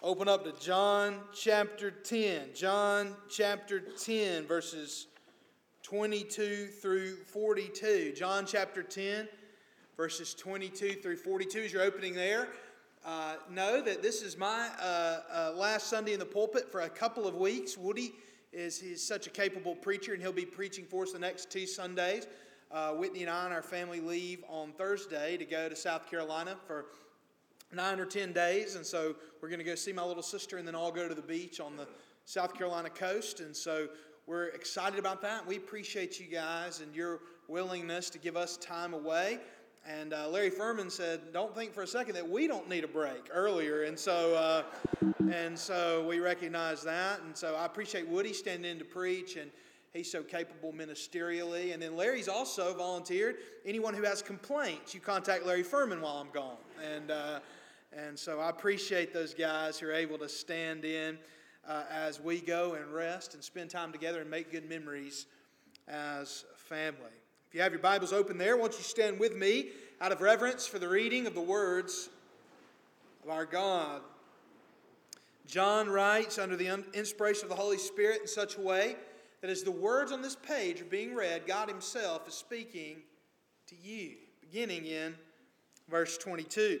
Open up to John chapter 10. John chapter 10, verses 22 through 42. John chapter 10, verses 22 through 42 is your opening there. Uh, know that this is my uh, uh, last Sunday in the pulpit for a couple of weeks. Woody is he's such a capable preacher, and he'll be preaching for us the next two Sundays. Uh, Whitney and I and our family leave on Thursday to go to South Carolina for nine or ten days, and so we're going to go see my little sister, and then I'll go to the beach on the South Carolina coast, and so we're excited about that. We appreciate you guys and your willingness to give us time away. And uh, Larry Furman said, "Don't think for a second that we don't need a break." Earlier, and so uh, and so we recognize that, and so I appreciate Woody standing in to preach and He's so capable ministerially. And then Larry's also volunteered. Anyone who has complaints, you contact Larry Furman while I'm gone. And, uh, and so I appreciate those guys who are able to stand in uh, as we go and rest and spend time together and make good memories as family. If you have your Bibles open there, won't you stand with me out of reverence for the reading of the words of our God? John writes under the inspiration of the Holy Spirit in such a way that as the words on this page are being read, God Himself is speaking to you, beginning in verse 22.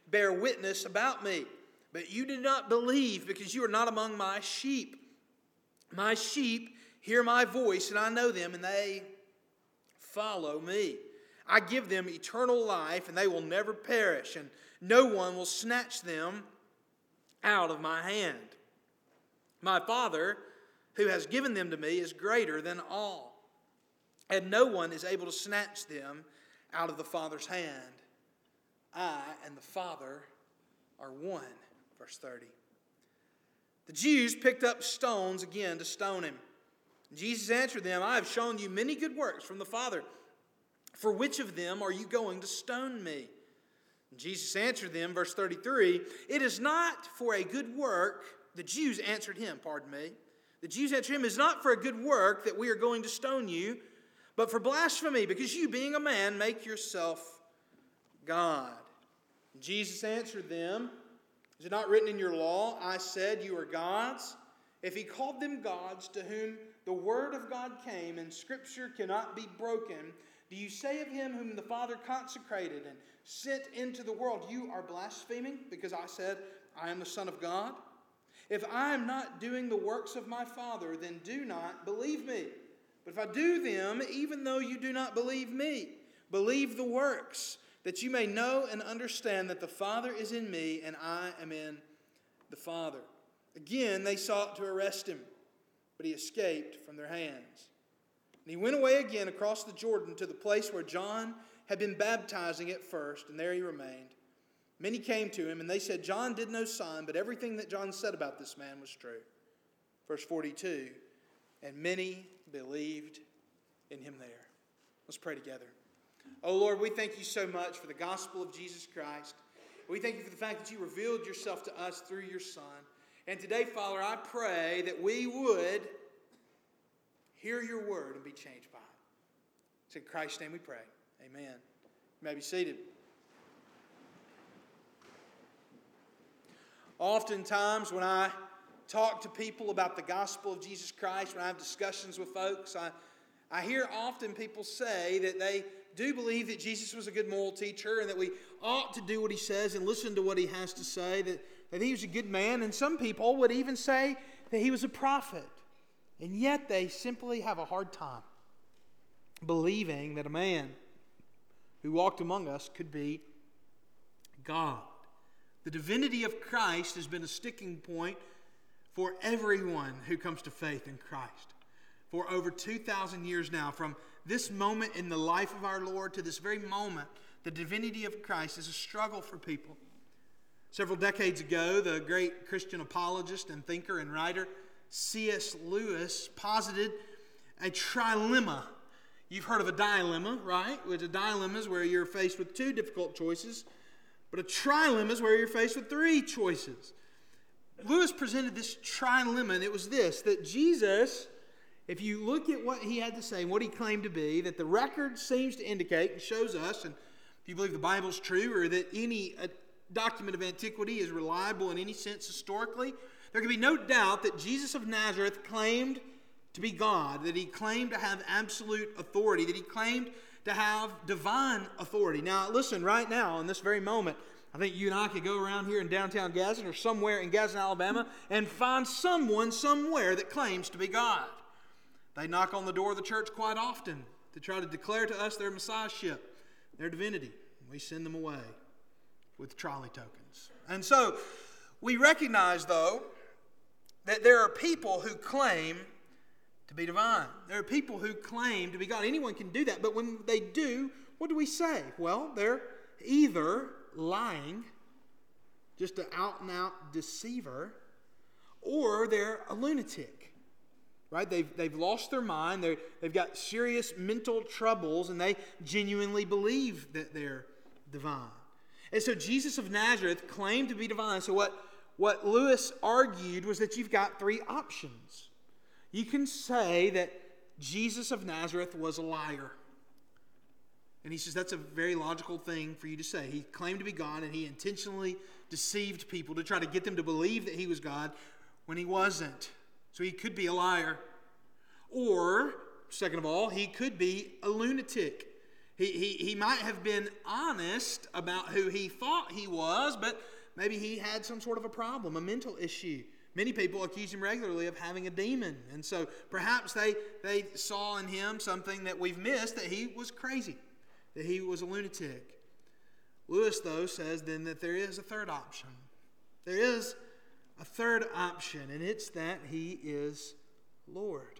bear witness about me. But you do not believe because you are not among my sheep. My sheep hear my voice, and I know them, and they follow me. I give them eternal life, and they will never perish, and no one will snatch them out of my hand. My Father who has given them to me is greater than all, and no one is able to snatch them out of the Father's hand. I and the Father are one. Verse 30. The Jews picked up stones again to stone him. Jesus answered them, I have shown you many good works from the Father. For which of them are you going to stone me? Jesus answered them, verse 33 It is not for a good work, the Jews answered him, pardon me the Jews answered him, Is not for a good work that we are going to stone you, but for blasphemy, because you, being a man, make yourself God. Jesus answered them, Is it not written in your law, I said you are gods? If he called them gods to whom the word of God came and scripture cannot be broken, do you say of him whom the Father consecrated and sent into the world, You are blaspheming because I said, I am the Son of God? If I am not doing the works of my Father, then do not believe me. But if I do them, even though you do not believe me, believe the works, that you may know and understand that the Father is in me and I am in the Father. Again, they sought to arrest him, but he escaped from their hands. And he went away again across the Jordan to the place where John had been baptizing at first, and there he remained. Many came to him, and they said, John did no sign, but everything that John said about this man was true. Verse 42 And many believed in him there. Let's pray together. Oh Lord, we thank you so much for the gospel of Jesus Christ. We thank you for the fact that you revealed yourself to us through your Son. And today, Father, I pray that we would hear your word and be changed by it. It's in Christ's name we pray. Amen. You may be seated. Oftentimes, when I talk to people about the gospel of Jesus Christ, when I have discussions with folks, I, I hear often people say that they do believe that Jesus was a good moral teacher and that we ought to do what he says and listen to what he has to say, that, that he was a good man. And some people would even say that he was a prophet. And yet they simply have a hard time believing that a man who walked among us could be God. The divinity of Christ has been a sticking point for everyone who comes to faith in Christ. For over 2,000 years now, from this moment in the life of our Lord to this very moment, the divinity of Christ is a struggle for people. Several decades ago, the great Christian apologist and thinker and writer C.S. Lewis posited a trilemma. You've heard of a dilemma, right? Which a dilemma is where you're faced with two difficult choices, but a trilemma is where you're faced with three choices. Lewis presented this trilemma, and it was this that Jesus, if you look at what he had to say and what he claimed to be, that the record seems to indicate and shows us, and if you believe the Bible's true or that any uh, document of antiquity is reliable in any sense historically, there can be no doubt that Jesus of Nazareth claimed to be God, that he claimed to have absolute authority, that he claimed to have divine authority. Now, listen, right now, in this very moment, I think you and I could go around here in downtown Gadsden or somewhere in Gadsden, Alabama, and find someone somewhere that claims to be God. They knock on the door of the church quite often to try to declare to us their messiahship, their divinity. We send them away with trolley tokens. And so we recognize, though, that there are people who claim to be divine. There are people who claim to be God. Anyone can do that, but when they do, what do we say? Well, they're either lying, just an out and out deceiver, or they're a lunatic. Right? They've, they've lost their mind. they they've got serious mental troubles, and they genuinely believe that they're divine. And so Jesus of Nazareth claimed to be divine. So what, what Lewis argued was that you've got three options. You can say that Jesus of Nazareth was a liar. And he says that's a very logical thing for you to say. He claimed to be God and he intentionally deceived people to try to get them to believe that he was God when he wasn't. So he could be a liar. Or, second of all, he could be a lunatic. He, he, he might have been honest about who he thought he was, but maybe he had some sort of a problem, a mental issue. Many people accuse him regularly of having a demon. And so perhaps they, they saw in him something that we've missed that he was crazy, that he was a lunatic. Lewis, though, says then that there is a third option. There is a third option, and it's that he is Lord.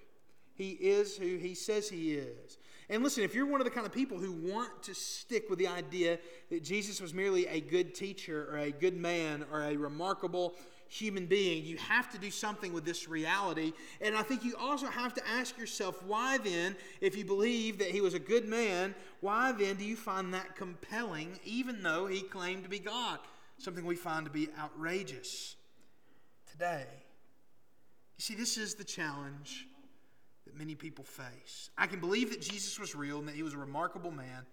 He is who he says he is. And listen, if you're one of the kind of people who want to stick with the idea that Jesus was merely a good teacher or a good man or a remarkable human being, you have to do something with this reality. And I think you also have to ask yourself, why then, if you believe that he was a good man, why then do you find that compelling, even though he claimed to be God? Something we find to be outrageous today. You see, this is the challenge that many people face. I can believe that Jesus was real and that he was a remarkable man,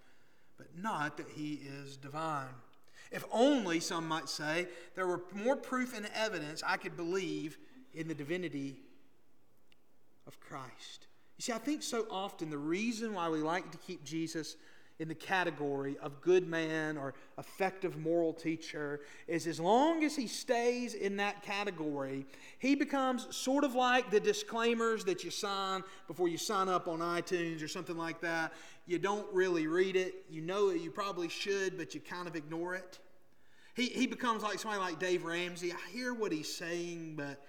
but not that he is divine. If only, some might say, there were more proof and evidence I could believe in the divinity of Christ. You see, I think so often the reason why we like to keep Jesus in the category of good man or effective moral teacher is as long as he stays in that category, he becomes sort of like the disclaimers that you sign before you sign up on iTunes or something like that. You don't really read it. You know that you probably should, but you kind of ignore it. He, he becomes like somebody like Dave Ramsey. I hear what he's saying, but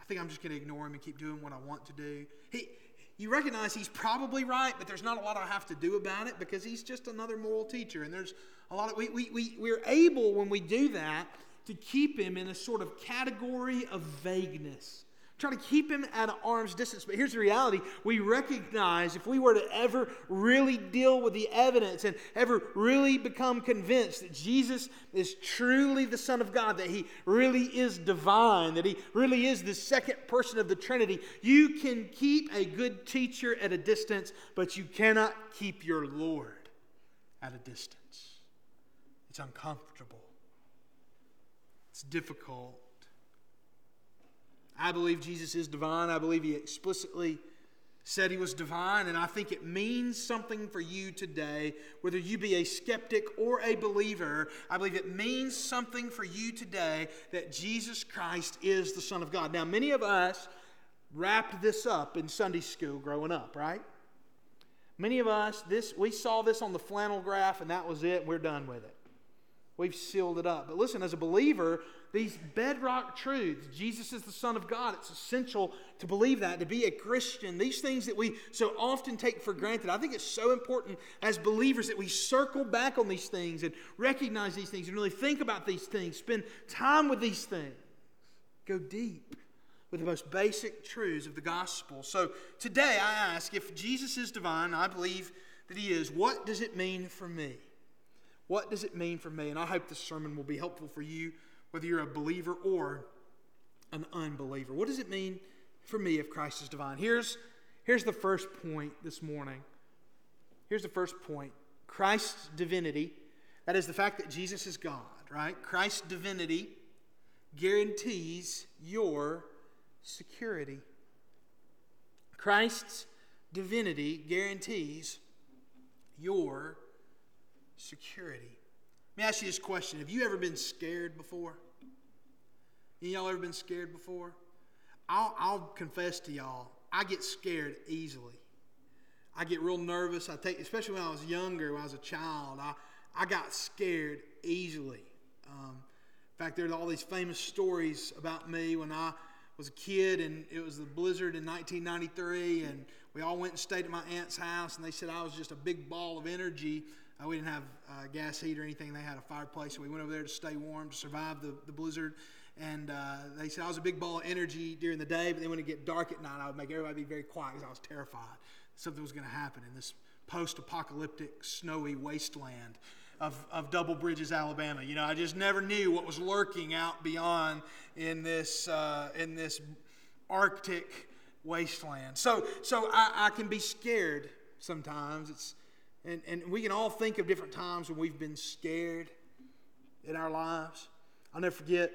I think I'm just going to ignore him and keep doing what I want to do. He, you recognize he's probably right, but there's not a lot I have to do about it because he's just another moral teacher. And there's a lot of, we, we, we, we're able, when we do that, to keep him in a sort of category of vagueness. Try to keep him at an arm's distance. But here's the reality we recognize if we were to ever really deal with the evidence and ever really become convinced that Jesus is truly the Son of God, that he really is divine, that he really is the second person of the Trinity, you can keep a good teacher at a distance, but you cannot keep your Lord at a distance. It's uncomfortable, it's difficult. I believe Jesus is divine. I believe he explicitly said he was divine, and I think it means something for you today, whether you be a skeptic or a believer. I believe it means something for you today that Jesus Christ is the Son of God. Now, many of us wrapped this up in Sunday school growing up, right? Many of us, this we saw this on the flannel graph, and that was it. We're done with it. We've sealed it up. But listen, as a believer, these bedrock truths, Jesus is the Son of God, it's essential to believe that, to be a Christian. These things that we so often take for granted, I think it's so important as believers that we circle back on these things and recognize these things and really think about these things, spend time with these things, go deep with the most basic truths of the gospel. So today I ask if Jesus is divine, I believe that he is, what does it mean for me? What does it mean for me? And I hope this sermon will be helpful for you, whether you're a believer or an unbeliever. What does it mean for me if Christ is divine? Here's, here's the first point this morning. Here's the first point Christ's divinity, that is the fact that Jesus is God, right? Christ's divinity guarantees your security. Christ's divinity guarantees your security. Let me ask you this question Have you ever been scared before? Y'all ever been scared before? I'll, I'll confess to y'all, I get scared easily. I get real nervous. I take, especially when I was younger, when I was a child, I, I got scared easily. Um, in fact, there are all these famous stories about me when I was a kid and it was the blizzard in 1993, and we all went and stayed at my aunt's house, and they said I was just a big ball of energy uh, we didn't have uh, gas heat or anything. They had a fireplace, so we went over there to stay warm to survive the, the blizzard. And uh, they said I was a big ball of energy during the day, but then when it get dark at night, I would make everybody be very quiet because I was terrified something was going to happen in this post-apocalyptic snowy wasteland of, of Double Bridges, Alabama. You know, I just never knew what was lurking out beyond in this uh, in this Arctic wasteland. So so I, I can be scared sometimes. It's and, and we can all think of different times when we've been scared in our lives. I'll never forget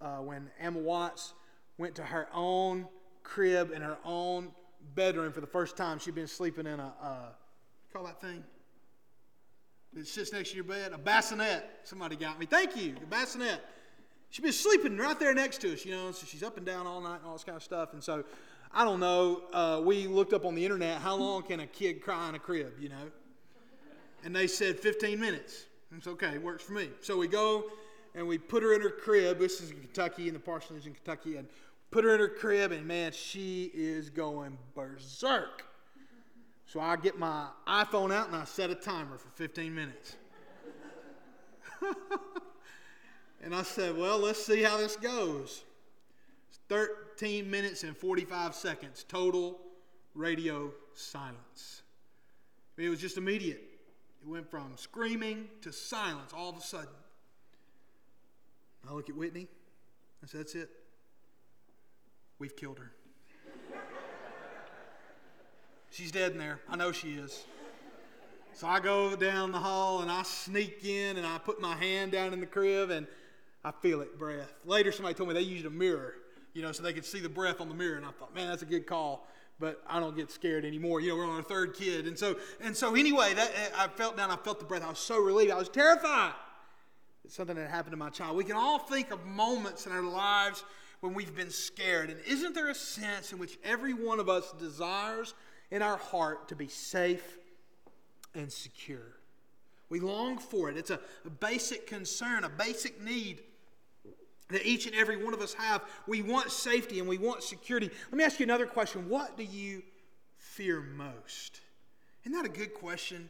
uh, when Emma Watts went to her own crib in her own bedroom for the first time. She'd been sleeping in a, call that thing? It sits next to your bed? A bassinet. Somebody got me. Thank you, a bassinet. She'd been sleeping right there next to us, you know, so she's up and down all night and all this kind of stuff. And so, I don't know, uh, we looked up on the internet, how long can a kid cry in a crib, you know? And they said 15 minutes. It's okay, it works for me. So we go and we put her in her crib. This is in Kentucky, and the parsonage in Kentucky, and put her in her crib, and man, she is going berserk. So I get my iPhone out and I set a timer for 15 minutes. and I said, Well, let's see how this goes. It's 13 minutes and 45 seconds, total radio silence. I mean, it was just immediate. It went from screaming to silence all of a sudden. I look at Whitney. I said, That's it. We've killed her. She's dead in there. I know she is. So I go down the hall and I sneak in and I put my hand down in the crib and I feel it breath. Later, somebody told me they used a mirror, you know, so they could see the breath on the mirror. And I thought, man, that's a good call but I don't get scared anymore. You know, we're on our third kid. And so, and so anyway, that, eh, I felt down, I felt the breath. I was so relieved. I was terrified. It's something that happened to my child. We can all think of moments in our lives when we've been scared. And isn't there a sense in which every one of us desires in our heart to be safe and secure? We long for it. It's a, a basic concern, a basic need that each and every one of us have. We want safety and we want security. Let me ask you another question. What do you fear most? Isn't that a good question?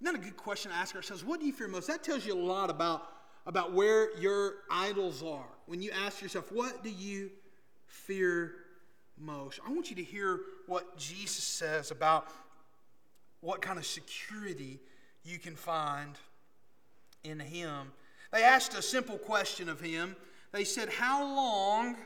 Isn't that a good question to ask ourselves? What do you fear most? That tells you a lot about, about where your idols are. When you ask yourself, what do you fear most? I want you to hear what Jesus says about what kind of security you can find in Him they asked a simple question of him. They said, How long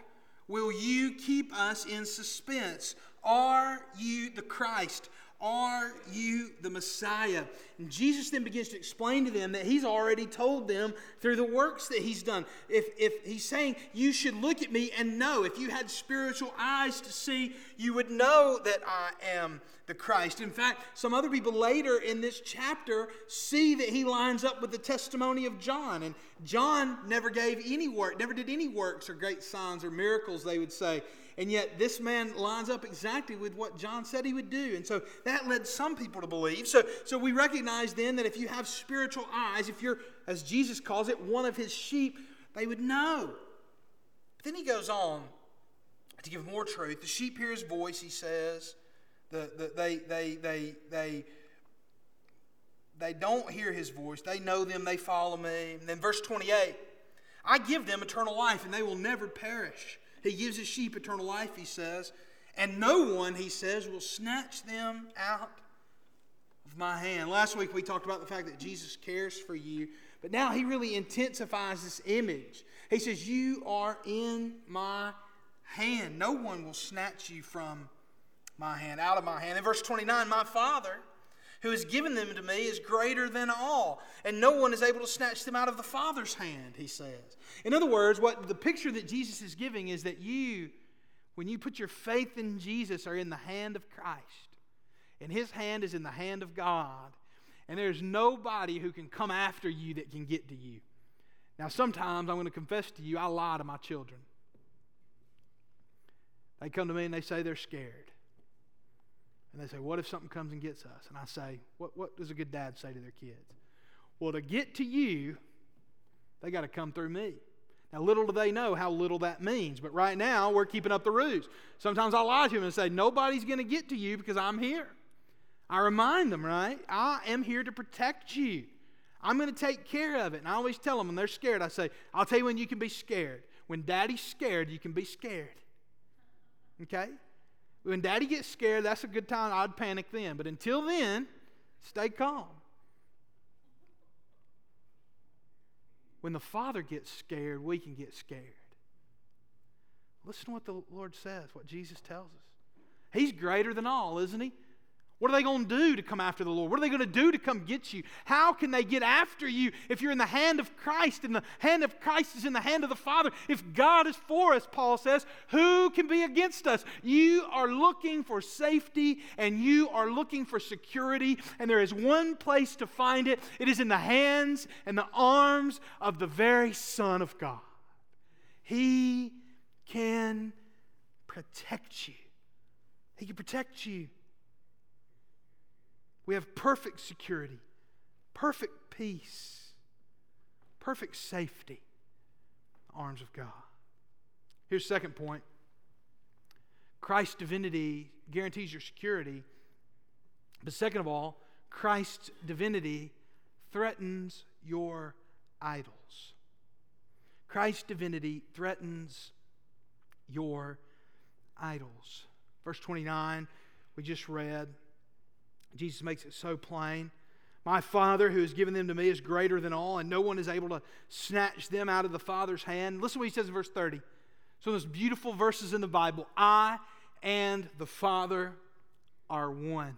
will you keep us in suspense? Are you the Christ? Are you the Messiah? And Jesus then begins to explain to them that he's already told them through the works that he's done. If, if he's saying, You should look at me and know, if you had spiritual eyes to see, you would know that I am the Christ. In fact, some other people later in this chapter see that he lines up with the testimony of John. And John never gave any work, never did any works or great signs or miracles, they would say. And yet, this man lines up exactly with what John said he would do. And so, that led some people to believe. So, so we recognize then that if you have spiritual eyes, if you're, as Jesus calls it, one of his sheep, they would know. But then he goes on to give more truth. The sheep hear his voice, he says. The, the, they, they, they, they, they don't hear his voice. They know them, they follow me. And then verse 28 I give them eternal life, and they will never perish. He gives his sheep eternal life, he says. And no one, he says, will snatch them out of my hand. Last week we talked about the fact that Jesus cares for you, but now he really intensifies this image. He says, You are in my hand. No one will snatch you from my hand, out of my hand. In verse 29, my Father who has given them to me is greater than all, and no one is able to snatch them out of the Father's hand, he says. In other words, what the picture that Jesus is giving is that you, when you put your faith in Jesus, are in the hand of Christ, and his hand is in the hand of God, and there's nobody who can come after you that can get to you. Now, sometimes I'm going to confess to you, I lie to my children. They come to me and they say they're scared. And they say, What if something comes and gets us? And I say, What, what does a good dad say to their kids? Well, to get to you, they got to come through me. Now, little do they know how little that means, but right now we're keeping up the ruse. Sometimes I lie to them and say, Nobody's going to get to you because I'm here. I remind them, right? I am here to protect you. I'm going to take care of it. And I always tell them when they're scared, I say, I'll tell you when you can be scared. When daddy's scared, you can be scared. Okay? When daddy gets scared, that's a good time. I'd panic then. But until then, stay calm. When the Father gets scared, we can get scared. Listen to what the Lord says, what Jesus tells us. He's greater than all, isn't he? What are they going to do to come after the Lord? What are they going to do to come get you? How can they get after you if you're in the hand of Christ and the hand of Christ is in the hand of the Father? If God is for us, Paul says, who can be against us? You are looking for safety and you are looking for security, and there is one place to find it it is in the hands and the arms of the very Son of God. He can protect you. He can protect you. We have perfect security, perfect peace, perfect safety. Arms of God. Here's second point Christ's divinity guarantees your security. But second of all, Christ's divinity threatens your idols. Christ's divinity threatens your idols. Verse 29, we just read. Jesus makes it so plain. My Father, who has given them to me, is greater than all, and no one is able to snatch them out of the Father's hand. Listen to what he says in verse 30. So, those beautiful verses in the Bible I and the Father are one.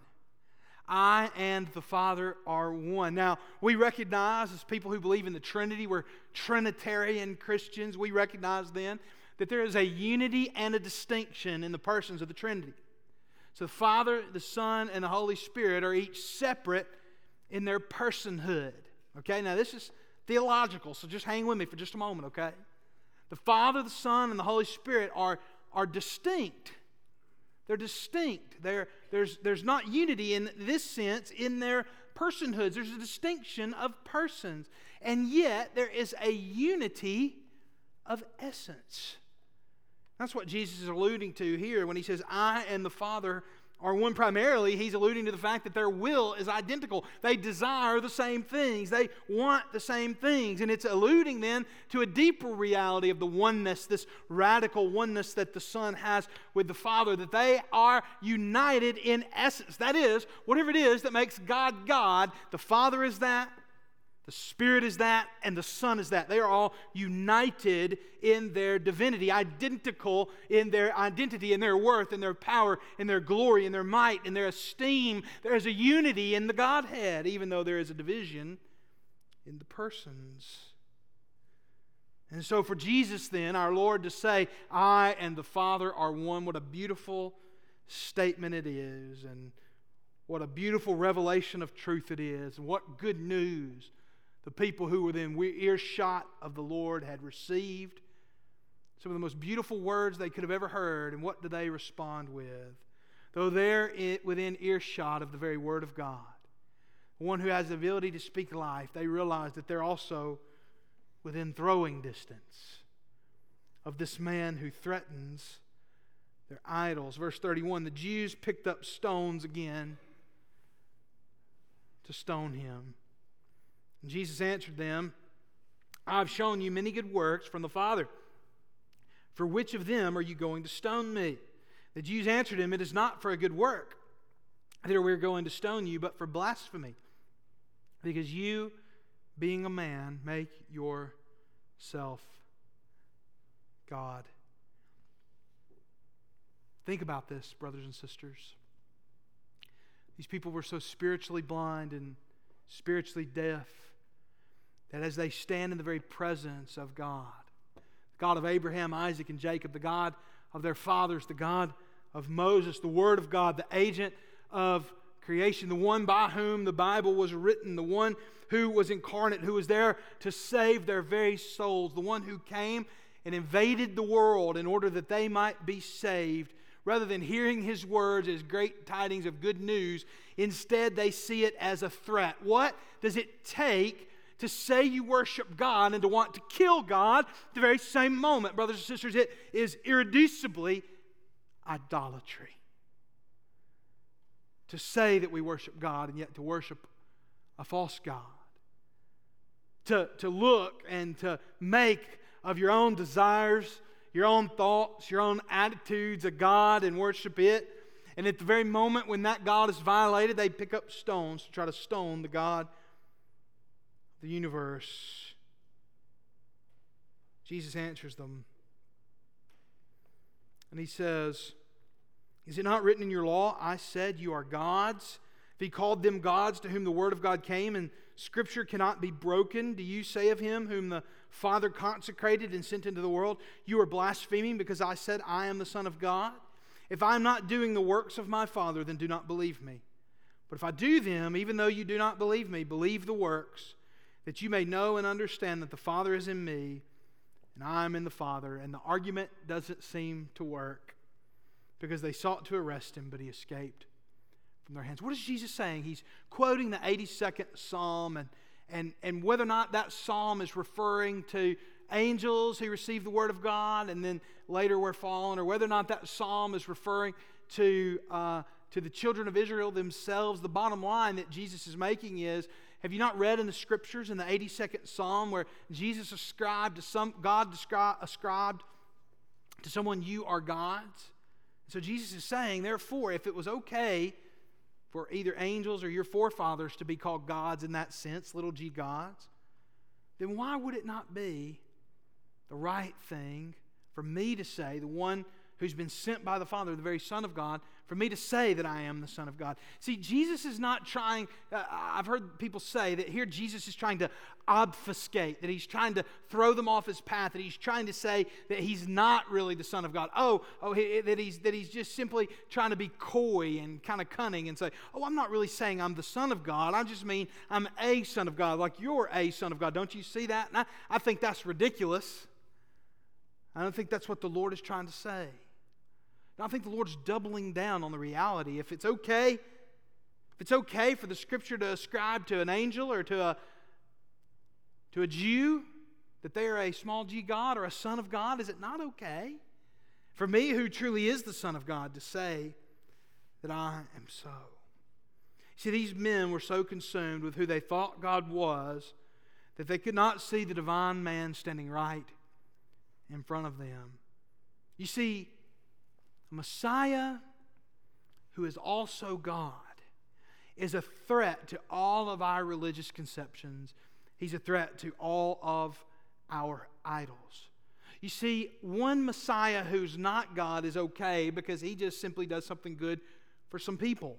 I and the Father are one. Now, we recognize as people who believe in the Trinity, we're Trinitarian Christians, we recognize then that there is a unity and a distinction in the persons of the Trinity. So the Father, the Son, and the Holy Spirit are each separate in their personhood. Okay, now this is theological, so just hang with me for just a moment, okay? The Father, the Son, and the Holy Spirit are, are distinct. They're distinct. They're, there's, there's not unity in this sense in their personhoods. There's a distinction of persons. And yet, there is a unity of essence. That's what Jesus is alluding to here when he says, I and the Father are one primarily. He's alluding to the fact that their will is identical. They desire the same things, they want the same things. And it's alluding then to a deeper reality of the oneness, this radical oneness that the Son has with the Father, that they are united in essence. That is, whatever it is that makes God God, the Father is that, the Spirit is that, and the Son is that. They are all united in their divinity, identical in their identity, in their worth, in their power, in their glory, in their might, in their esteem. There is a unity in the Godhead, even though there is a division in the persons. And so, for Jesus, then, our Lord, to say, I and the Father are one, what a beautiful statement it is, and what a beautiful revelation of truth it is, and what good news the people who were within earshot of the Lord had received some of the most beautiful words they could have ever heard. And what do they respond with? though they're within earshot of the very Word of God, one who has the ability to speak life, they realize that they're also within throwing distance of this man who threatens their idols. Verse 31 the Jews picked up stones again to stone him. And Jesus answered them, I've shown you many good works from the Father. For which of them are you going to stone me? The Jews answered him, It is not for a good work that we're going to stone you, but for blasphemy. Because you, being a man, make yourself God. Think about this, brothers and sisters. These people were so spiritually blind and spiritually deaf that as they stand in the very presence of God, the God of Abraham, Isaac, and Jacob, the God of their fathers, the God of Moses, the Word of God, the agent of creation, the one by whom the Bible was written, the one who was incarnate, who was there to save their very souls, the one who came and invaded the world in order that they might be saved. Rather than hearing his words as great tidings of good news, instead they see it as a threat. What does it take to say you worship God and to want to kill God at the very same moment? Brothers and sisters, it is irreducibly idolatry. To say that we worship God and yet to worship a false God. To, to look and to make of your own desires, your own thoughts, your own attitudes a God and worship it. And at the very moment when that God is violated, they pick up stones to try to stone the God the universe. Jesus answers them. And he says, Is it not written in your law, I said you are gods? If he called them gods to whom the word of God came, and scripture cannot be broken, do you say of him whom the Father consecrated and sent into the world, You are blaspheming because I said, I am the Son of God? If I am not doing the works of my Father, then do not believe me. But if I do them, even though you do not believe me, believe the works, that you may know and understand that the Father is in me and I am in the Father. And the argument doesn't seem to work because they sought to arrest him, but he escaped from their hands. What is Jesus saying? He's quoting the 82nd Psalm and and, and whether or not that psalm is referring to angels who received the word of God and then later were fallen, or whether or not that psalm is referring to, uh, to the children of Israel themselves, the bottom line that Jesus is making is have you not read in the scriptures in the 82nd psalm where Jesus ascribed to some, God ascribed to someone, you are God's? So Jesus is saying, therefore, if it was okay for either angels or your forefathers to be called gods in that sense, little g gods, then why would it not be the right thing for me to say, the one who's been sent by the Father, the very Son of God, for me to say that I am the Son of God. See, Jesus is not trying, uh, I've heard people say that here Jesus is trying to obfuscate, that he's trying to throw them off his path, that he's trying to say that he's not really the Son of God. Oh, oh he, that, he's, that he's just simply trying to be coy and kind of cunning and say, oh, I'm not really saying I'm the Son of God. I just mean I'm a Son of God, like you're a Son of God. Don't you see that? And I, I think that's ridiculous. I don't think that's what the Lord is trying to say. I think the Lord's doubling down on the reality. If it's okay, if it's okay for the scripture to ascribe to an angel or to a, to a Jew that they are a small g God or a son of God, is it not okay for me, who truly is the Son of God, to say that I am so? See, these men were so consumed with who they thought God was that they could not see the divine man standing right in front of them. You see, Messiah, who is also God, is a threat to all of our religious conceptions. He's a threat to all of our idols. You see, one Messiah who's not God is okay because he just simply does something good for some people,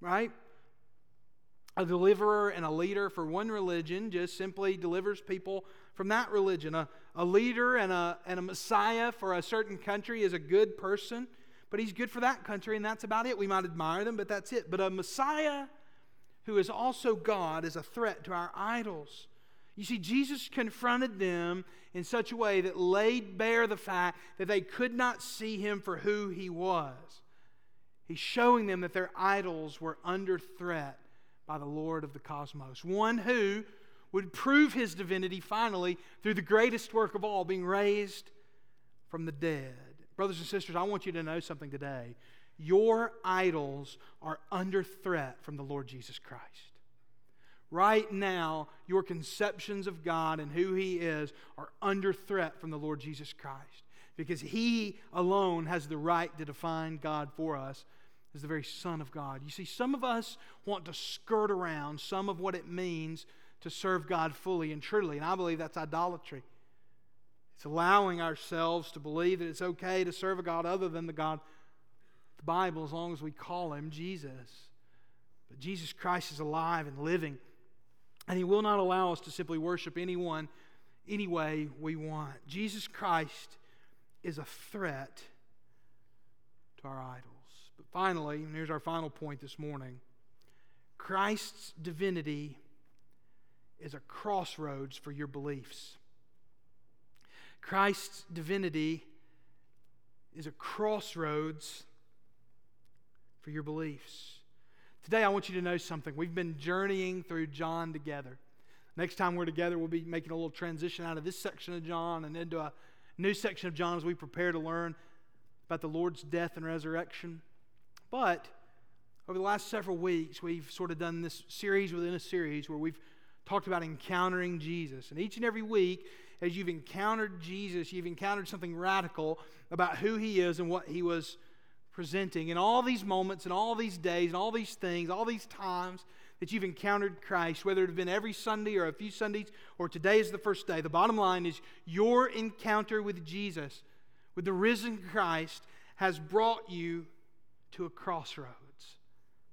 right? A deliverer and a leader for one religion just simply delivers people from that religion. A, a leader and a, and a Messiah for a certain country is a good person, but he's good for that country, and that's about it. We might admire them, but that's it. But a Messiah who is also God is a threat to our idols. You see, Jesus confronted them in such a way that laid bare the fact that they could not see him for who he was. He's showing them that their idols were under threat by the Lord of the cosmos, one who would prove his divinity finally through the greatest work of all, being raised from the dead. Brothers and sisters, I want you to know something today. Your idols are under threat from the Lord Jesus Christ. Right now, your conceptions of God and who He is are under threat from the Lord Jesus Christ because He alone has the right to define God for us as the very Son of God. You see, some of us want to skirt around some of what it means to serve God fully and truly, and I believe that's idolatry. It's allowing ourselves to believe that it's okay to serve a God other than the God, the Bible, as long as we call Him Jesus. But Jesus Christ is alive and living, and He will not allow us to simply worship anyone any way we want. Jesus Christ is a threat to our idols. But finally, and here's our final point this morning Christ's divinity is a crossroads for your beliefs. Christ's divinity is a crossroads for your beliefs. Today, I want you to know something. We've been journeying through John together. Next time we're together, we'll be making a little transition out of this section of John and into a new section of John as we prepare to learn about the Lord's death and resurrection. But over the last several weeks, we've sort of done this series within a series where we've talked about encountering Jesus. And each and every week, as you've encountered Jesus, you've encountered something radical about who he is and what he was presenting. In all these moments and all these days and all these things, all these times that you've encountered Christ, whether it have been every Sunday or a few Sundays or today is the first day, the bottom line is your encounter with Jesus, with the risen Christ, has brought you to a crossroads.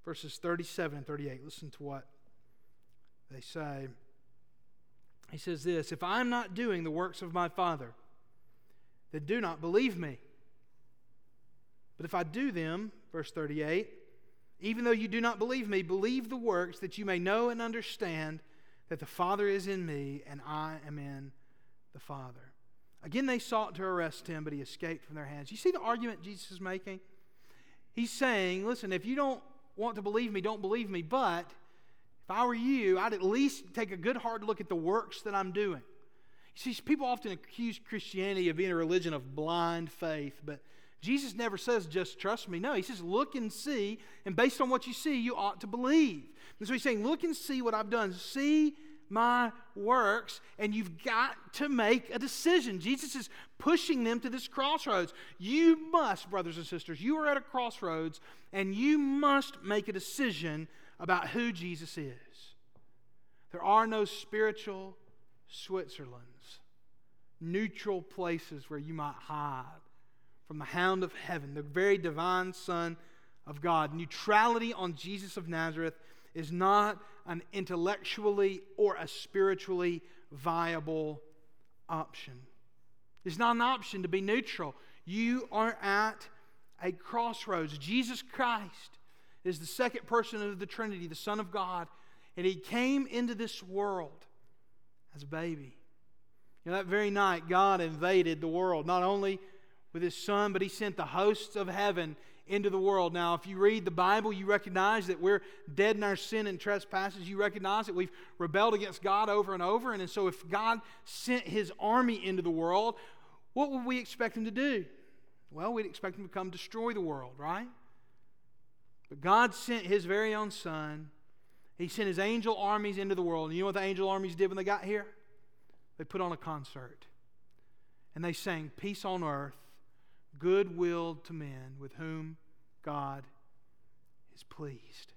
Verses 37 and 38. Listen to what they say, he says this If I'm not doing the works of my Father, then do not believe me. But if I do them, verse 38, even though you do not believe me, believe the works that you may know and understand that the Father is in me and I am in the Father. Again, they sought to arrest him, but he escaped from their hands. You see the argument Jesus is making? He's saying, listen, if you don't want to believe me, don't believe me, but if I were you, I'd at least take a good hard look at the works that I'm doing. You see, people often accuse Christianity of being a religion of blind faith, but Jesus never says, just trust me. No, he says, look and see, and based on what you see, you ought to believe. And so he's saying, look and see what I've done. See my works, and you've got to make a decision. Jesus is pushing them to this crossroads. You must, brothers and sisters, you are at a crossroads, and you must make a decision about who Jesus is. There are no spiritual Switzerlands, neutral places where you might hide from the hound of heaven, the very divine Son of God. Neutrality on Jesus of Nazareth is not an intellectually or a spiritually viable option. It's not an option to be neutral. You are at a crossroads. Jesus Christ is the second person of the Trinity, the Son of God, and he came into this world as a baby. You know, that very night, God invaded the world, not only with his Son, but he sent the hosts of heaven into the world. Now, if you read the Bible, you recognize that we're dead in our sin and trespasses. You recognize that we've rebelled against God over and over. And so, if God sent his army into the world, what would we expect him to do? Well, we'd expect him to come destroy the world, right? But God sent his very own son. He sent his angel armies into the world. And you know what the angel armies did when they got here? They put on a concert. And they sang, Peace on earth, goodwill to men with whom God is pleased.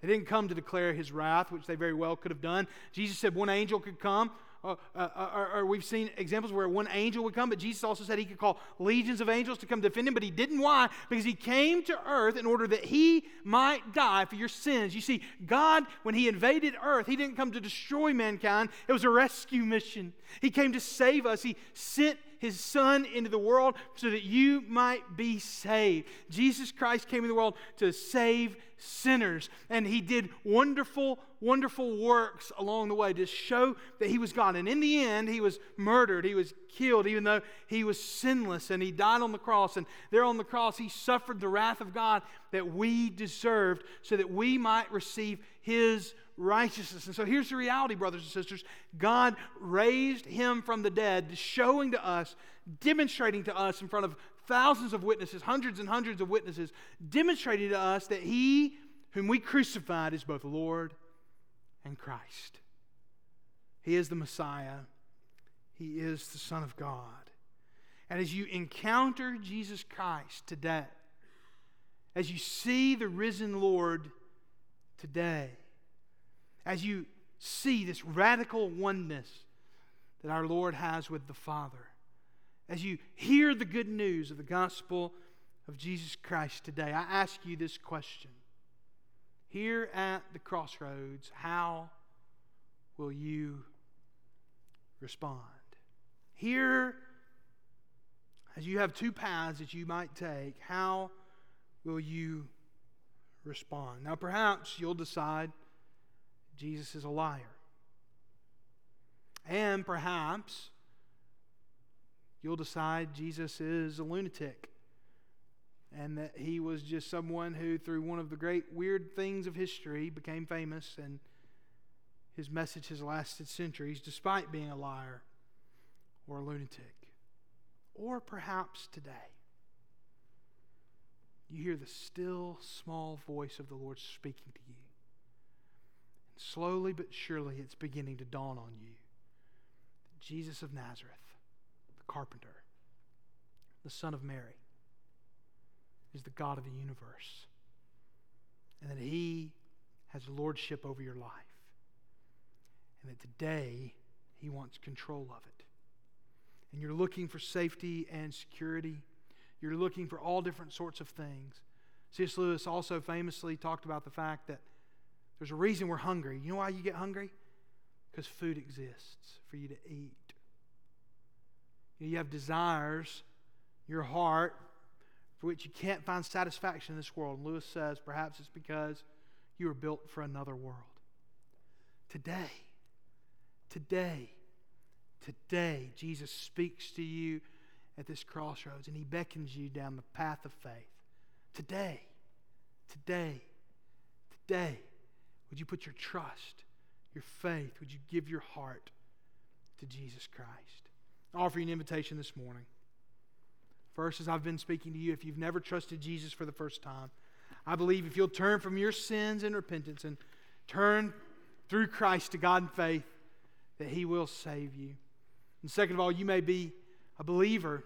They didn't come to declare his wrath, which they very well could have done. Jesus said one angel could come or, uh, uh, or, or, we've seen examples where one angel would come, but Jesus also said he could call legions of angels to come defend him, but he didn't. Why? Because he came to earth in order that he might die for your sins. You see, God, when he invaded earth, he didn't come to destroy mankind, it was a rescue mission. He came to save us. He sent his son into the world so that you might be saved. Jesus Christ came in the world to save sinners, and he did wonderful, wonderful works along the way to show that he was God. And in the end, he was murdered, he was killed, even though he was sinless, and he died on the cross. And there on the cross, he suffered the wrath of God that we deserved so that we might receive his righteousness. And so here's the reality, brothers and sisters God raised him from the dead, showing to us, demonstrating to us in front of thousands of witnesses, hundreds and hundreds of witnesses, demonstrating to us that he whom we crucified is both Lord and Christ. He is the Messiah, he is the Son of God. And as you encounter Jesus Christ today, as you see the risen Lord today, as you see this radical oneness that our Lord has with the Father, as you hear the good news of the gospel of Jesus Christ today, I ask you this question. Here at the crossroads, how will you respond? Here, as you have two paths that you might take, how will you respond? Now, perhaps you'll decide Jesus is a liar. And perhaps you'll decide Jesus is a lunatic and that he was just someone who, through one of the great weird things of history, became famous and his message has lasted centuries despite being a liar or a lunatic. Or perhaps today, you hear the still small voice of the Lord speaking to you. And Slowly but surely, it's beginning to dawn on you Jesus of Nazareth, the carpenter, the Son of Mary, is the God of the universe, and that He has lordship over your life, and that today He wants control of it. And you're looking for safety and security, you're looking for all different sorts of things. C.S. Lewis also famously talked about the fact that there's a reason we're hungry. You know why you get hungry? Because food exists for you to eat. You have desires, your heart, for which you can't find satisfaction in this world. And Lewis says perhaps it's because you were built for another world. Today, today, today, Jesus speaks to you at this crossroads and he beckons you down the path of faith. Today, today, today. Would you put your trust, your faith, would you give your heart to Jesus Christ? I offer you an invitation this morning. First, as I've been speaking to you, if you've never trusted Jesus for the first time, I believe if you'll turn from your sins and repentance and turn through Christ to God in faith, that He will save you. And second of all, you may be a believer.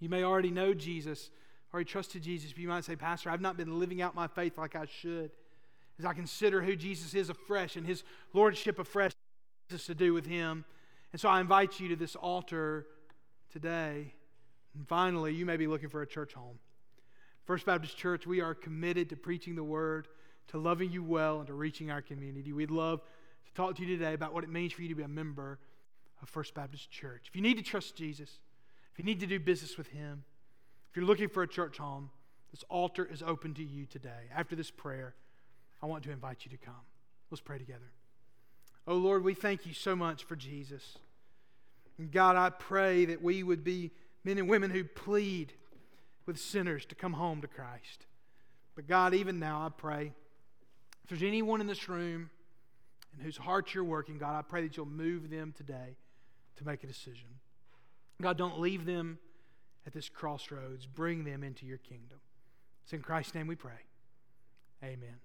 You may already know Jesus, already trusted Jesus, but you might say, Pastor, I've not been living out my faith like I should as I consider who Jesus is afresh and his lordship afresh has to do with him. And so I invite you to this altar today. And finally, you may be looking for a church home. First Baptist Church, we are committed to preaching the word, to loving you well, and to reaching our community. We'd love to talk to you today about what it means for you to be a member of First Baptist Church. If you need to trust Jesus, if you need to do business with him, if you're looking for a church home, this altar is open to you today. After this prayer, I want to invite you to come. Let's pray together. Oh Lord, we thank you so much for Jesus. And God, I pray that we would be men and women who plead with sinners to come home to Christ. But God, even now, I pray if there's anyone in this room and whose heart you're working, God, I pray that you'll move them today to make a decision. God, don't leave them at this crossroads. Bring them into your kingdom. It's in Christ's name we pray. Amen.